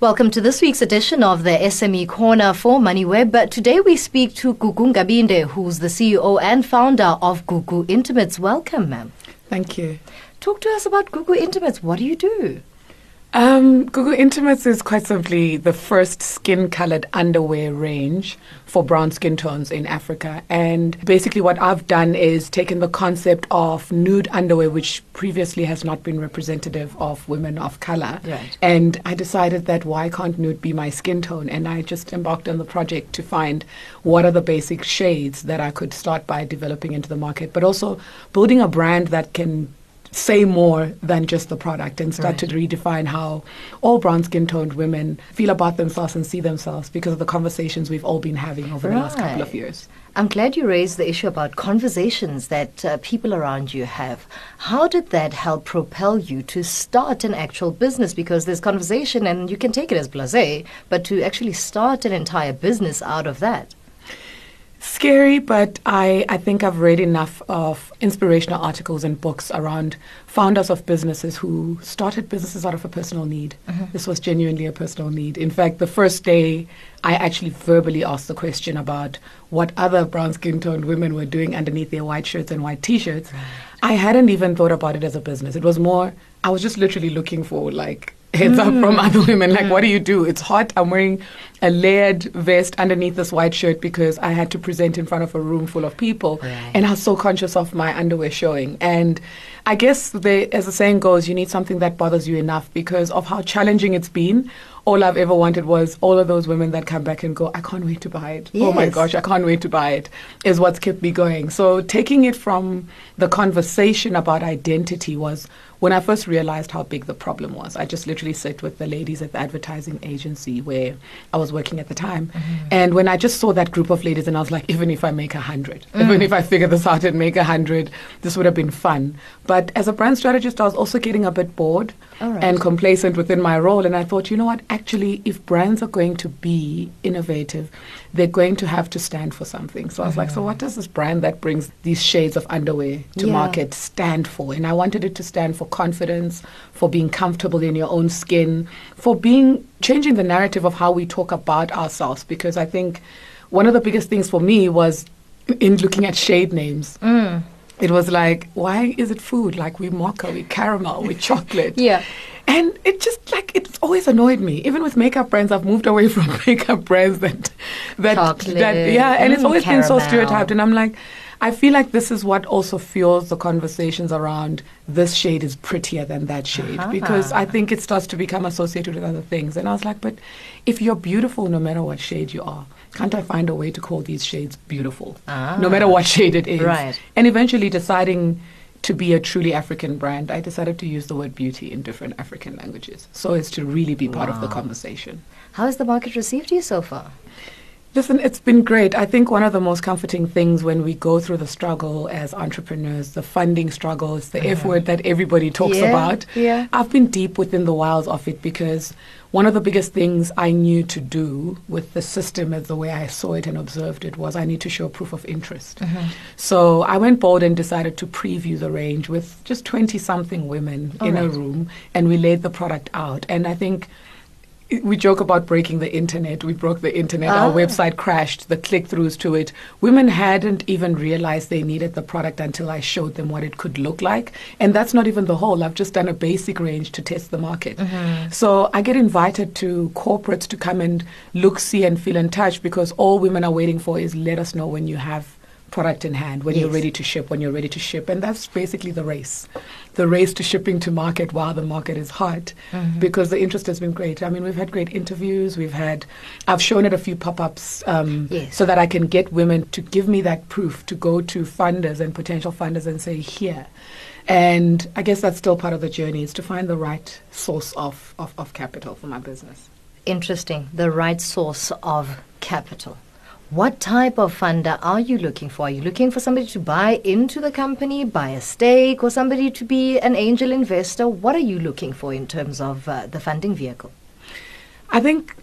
Welcome to this week's edition of the SME Corner for MoneyWeb. But today we speak to Gugu Nkabinde, who's the CEO and founder of Gugu Intimates. Welcome, ma'am. Thank you. Talk to us about Gugu Intimates. What do you do? Um, Gugu Intimates is quite simply the first skin colored underwear range for brown skin tones in Africa. And basically, what I've done is taken the concept of nude underwear, which previously has not been representative of women of color. Right. And I decided that why can't nude be my skin tone? And I just embarked on the project to find what are the basic shades that I could start by developing into the market, but also building a brand that can say more than just the product and start Right. to redefine how all brown skin toned women feel about themselves and see themselves because of the conversations we've all been having over the last couple of years. I'm glad you raised the issue about conversations that uh, people around you have. How did that help propel you to start an actual business? Because there's conversation and you can take it as blase, but to actually start an entire business out of that. Scary, but I, I think I've read enough of inspirational articles and books around founders of businesses who started businesses out of a personal need. Mm-hmm. This was genuinely a personal need. In fact, the first day I actually verbally asked the question about what other brown skin toned women were doing underneath their white shirts and white t shirts. I hadn't even thought about it as a business. It was more, I was just literally looking for like heads up from hmm. other women. Like, what do hmm. you do? It's hot. I'm wearing a layered vest underneath this white shirt because I had to present in front of a room full of people. Right. And I was so conscious of my underwear showing. And I guess, the, as the saying goes, you need something that bothers you enough because of how challenging it's been. All I've ever wanted was all of those women that come back and go, I can't wait to buy it. Oh my gosh, I can't wait to buy it, is what's kept me going. So taking it from the conversation about identity was when I first realized how big the problem was. I just literally sat with the ladies at the advertising agency where I was working at the time. Mm-hmm. And when I just saw that group of ladies, and I was like, even if I make a hundred, even mm. if I figure this out and make a hundred, this would have been fun. But as a brand strategist, I was also getting a bit bored right. and complacent within my role. And I thought, you know what? Actually, if brands are going to be innovative, they're going to have to stand for something. So I was like, so uh-huh. what does this brand that brings these shades of underwear to Yeah. market stand for? And I wanted it to stand for confidence, for being comfortable in your own skin, for being changing the narrative of how we talk about ourselves. Because I think one of the biggest things for me was in looking at shade names. Mm. It was like, why is it food? Like we mocha, we caramel, we chocolate. Yeah. And it just like it's always annoyed me. Even with makeup brands, I've moved away from makeup brands that that Chocolate, that yeah, and it's mm, always been so stereotyped. And I'm like, I feel like this is what also fuels the conversations around this shade is prettier than that shade Uh-huh. because I think it starts to become associated with other things. And I was like, but if you're beautiful, no matter what shade you are, can't I find a way to call these shades beautiful, Ah. no matter what shade it is? Right. And eventually deciding to be a truly African brand, I decided to use the word beauty in different African languages so as to really be part of the conversation. How has the market received you so far? Listen, it's been great. I think one of the most comforting things when we go through the struggle as entrepreneurs, the funding struggle, it's the F word that everybody talks Yeah, about. yeah. I've been deep within the wilds of it because one of the biggest things I knew to do with the system as the way I saw it and observed it was I need to show proof of interest. Mm-hmm. So I went bold and decided to preview the range with just 20 something women in a room and we laid the product out. And I think we joke about breaking the internet. We broke the internet. Our Ah. website crashed. The click throughs to it. Women hadn't even realized they needed the product until I showed them what it could look like. And that's not even the whole. I've just done a basic range to test the market. So I get invited to corporates to come and look, see, and feel and touch because all women are waiting for is let us know when you have product in hand, when you're ready to ship, when you're ready to ship. And that's basically the race. The race to shipping to market while the market is hot because the interest has been great. I mean, we've had great interviews. We've had, I've shown at a few pop ups um, Yes. so that I can get women to give me that proof to go to funders and potential funders and say, here. And I guess that's still part of the journey is to find the right source of, of, of capital for my business. Interesting. The right source of capital. What type of funder are you looking for? Are you looking for somebody to buy into the company, buy a stake, or somebody to be an angel investor? What are you looking for in terms of uh, the funding vehicle? I think,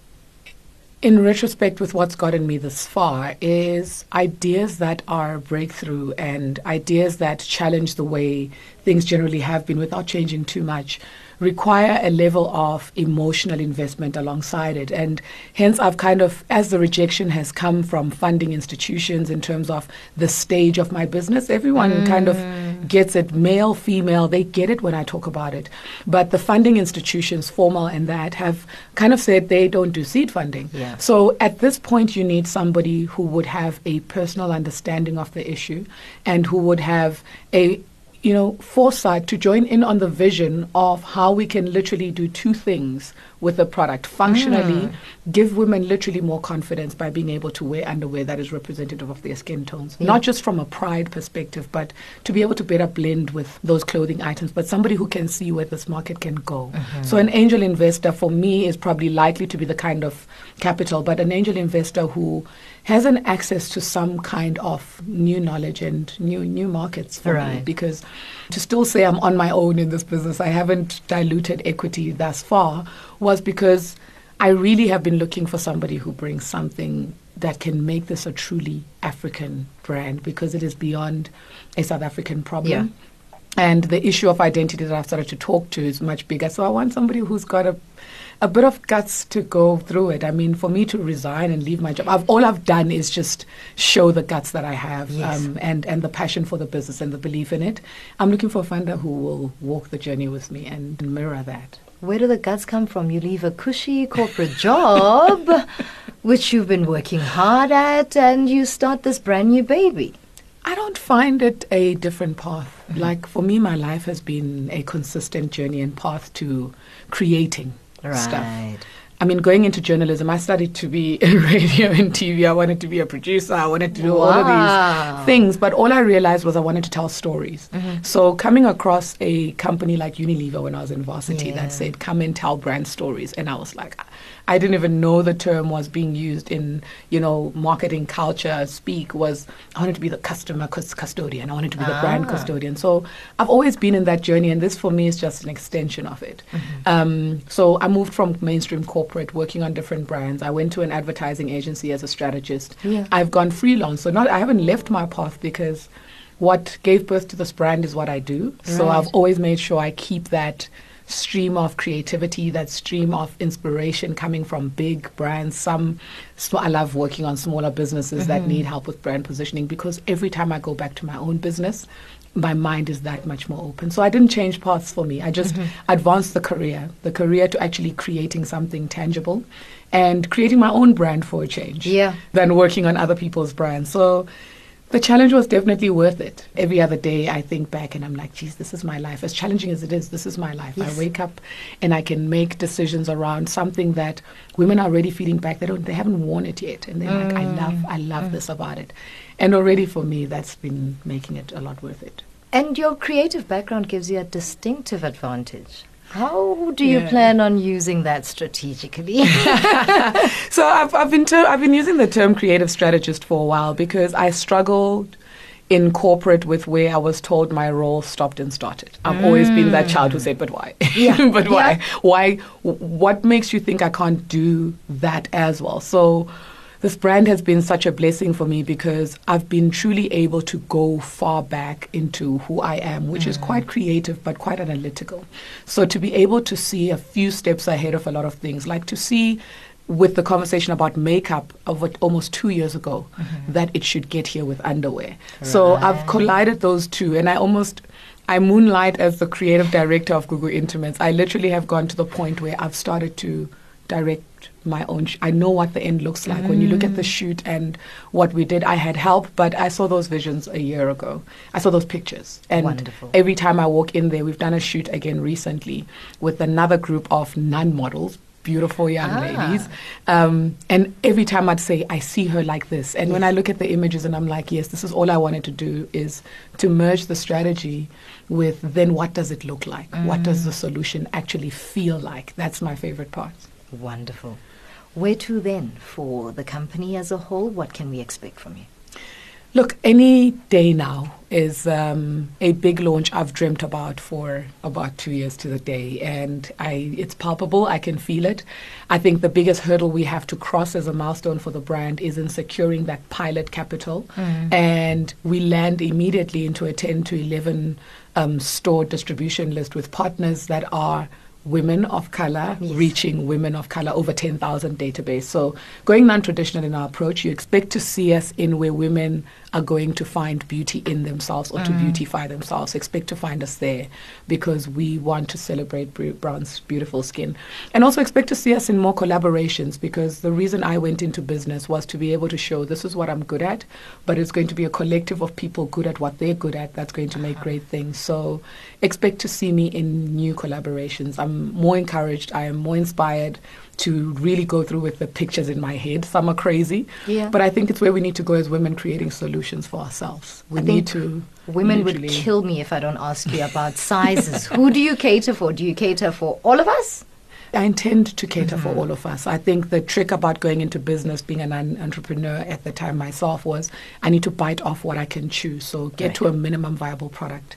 in retrospect, with what's gotten me this far, is ideas that are breakthrough and ideas that challenge the way things generally have been without changing too much. require a level of emotional investment alongside it. And hence, I've kind of, as the rejection has come from funding institutions in terms of the stage of my business, everyone mm. kind of gets it, male, female, they get it when I talk about it. But the funding institutions, formal and that, have kind of said they don't do seed funding. Yeah. So at this point, you need somebody who would have a personal understanding of the issue and who would have a you know, foresight to join in on the vision of how we can literally do two things with the product. Functionally, mm. give women literally more confidence by being able to wear underwear that is representative of their skin tones. Yeah. Not just from a pride perspective, but to be able to better blend with those clothing items, but somebody who can see where this market can go. Mm-hmm. So, an angel investor for me is probably likely to be the kind of capital, but an angel investor who has an access to some kind of new knowledge and new new markets for right. me because to still say I'm on my own in this business, I haven't diluted equity thus far, was because I really have been looking for somebody who brings something that can make this a truly African brand because it is beyond a South African problem. Yeah. And the issue of identity that I've started to talk to is much bigger. So I want somebody who's got a a bit of guts to go through it. I mean, for me to resign and leave my job, I've, all I've done is just show the guts that I have yes. um, and, and the passion for the business and the belief in it. I'm looking for a funder who will walk the journey with me and mirror that. Where do the guts come from? You leave a cushy corporate job, which you've been working hard at, and you start this brand new baby. I don't find it a different path. Mm-hmm. Like for me, my life has been a consistent journey and path to creating right. stuff. I mean, going into journalism, I studied to be in radio and TV. I wanted to be a producer. I wanted to do wow. all of these things. But all I realized was I wanted to tell stories. Mm-hmm. So coming across a company like Unilever when I was in varsity yeah. that said, come and tell brand stories. And I was like, I didn't even know the term was being used in, you know, marketing culture speak was I wanted to be the customer custodian. I wanted to be the brand Ah. custodian. So I've always been in that journey, and this for me is just an extension of it. Mm-hmm. Um, so I moved from mainstream corporate, working on different brands. I went to an advertising agency as a strategist. Yeah. I've gone freelance, so not I haven't left my path because what gave birth to this brand is what I do. So I've always made sure I keep that stream of creativity, that stream of inspiration coming from big brands. Some, so I love working on smaller businesses that mm-hmm. need help with brand positioning because every time I go back to my own business, my mind is that much more open. So I didn't change paths for me. I just mm-hmm. advanced the career, the career to actually creating something tangible and creating my own brand for a change Yeah. than working on other people's brands. So the challenge was definitely worth it. Every other day I think back and I'm like, geez, this is my life. As challenging as it is, this is my life. Yes. I wake up and I can make decisions around something that women are already feeling back. They don't they haven't worn it yet. And they're like, I mm. love I love mm. this about it. And already for me that's been making it a lot worth it. And your creative background gives you a distinctive advantage. How do you Yeah. plan on using that strategically? So I've, I've been ter- I've been using the term creative strategist for a while because I struggled in corporate with where I was told my role stopped and started. I've always been that child who said, "But why? Yeah. but why? Yeah. Why? w- What makes you think I can't do that as well?" So. This brand has been such a blessing for me because I've been truly able to go far back into who I am, which is quite creative but quite analytical. So to be able to see a few steps ahead of a lot of things, like to see with the conversation about makeup of what almost two years ago mm-hmm. that it should get here with underwear. So I've collided those two, and I almost I moonlight as the creative director of Gugu Intimates. I literally have gone to the point where I've started to direct my own. Sh- I know what the end looks like. When you look at the shoot and what we did, I had help, but I saw those visions a year ago. I saw those pictures, and Wonderful. every time I walk in there, we've done a shoot again recently with another group of nun models. Beautiful young Ah. ladies. Um, and every time I'd say, I see her like this. And when I look at the images and I'm like, yes, this is all I wanted to do is to merge the strategy with then what does it look like? What does the solution actually feel like? That's my favorite part. Wonderful. Where to then for the company as a whole? What can we expect from you? Look, any day now is um, a big launch I've dreamt about for about two years to the day, and I it's palpable. I can feel it. I think the biggest hurdle we have to cross as a milestone for the brand is in securing that pilot capital, and we land immediately into a ten to eleven um, store distribution list with partners that are women of color Yes. reaching women of color over 10,000 database. So going non-traditional in our approach, you expect to see us in where women are going to find beauty in themselves or to mm. beautify themselves. Expect to find us there because we want to celebrate Brown's beautiful skin. And also expect to see us in more collaborations because the reason I went into business was to be able to show this is what I'm good at, but it's going to be a collective of people good at what they're good at that's going to make uh-huh. great things. So expect to see me in new collaborations. I'm more encouraged, I am more inspired to really go through with the pictures in my head. Some are crazy, Yeah. but I think it's where we need to go as women creating solutions for ourselves. We I need to Women would kill me if I don't ask you about sizes. Who do you cater for? Do you cater for all of us? I intend to cater for Mm-hmm. all of us. I think the trick about going into business, being an un- entrepreneur at the time myself, was I need to bite off what I can chew. So get to a minimum viable product.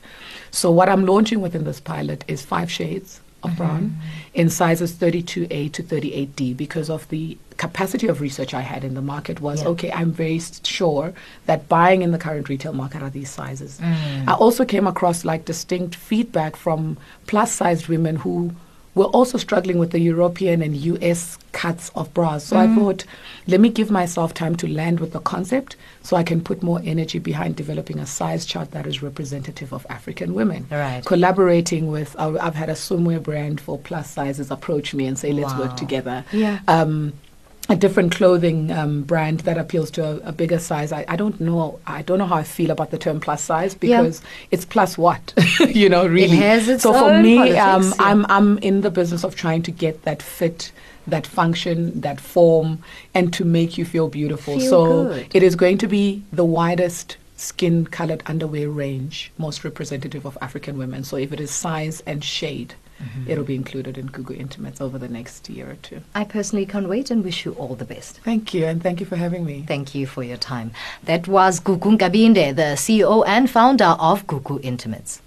So what I'm launching within this pilot is five shades of Mm-hmm. brown in sizes 32A to 38D because of the capacity of research I had in the market was Yeah. okay, I'm very sure that buying in the current retail market are these sizes. Mm. I also came across like distinct feedback from plus sized women who were also struggling with the European and US cuts of bras. So Mm. I thought, let me give myself time to land with the concept so I can put more energy behind developing a size chart that is representative of African women. Right. Collaborating with, I- I've had a swimwear brand for plus sizes approach me and say, let's Wow. work together. Yeah. Um, a different clothing um, brand that appeals to a, a bigger size. I, I don't know. I don't know how I feel about the term plus size Yeah. because it's plus what, you know, really. it has its so for own me, politics, um, yeah. I'm I'm in the business of trying to get that fit, that function, that form, and to make you feel beautiful. Feel so good. it is going to be the widest skin colored underwear range, most representative of African women. So if it is size and shade, Mm-hmm. it'll be included in Gugu Intimates over the next year or two. I personally can't wait and wish you all the best. Thank you, and thank you for having me. Thank you for your time. That was Gugu Nkabinde, the CEO and founder of Gugu Intimates.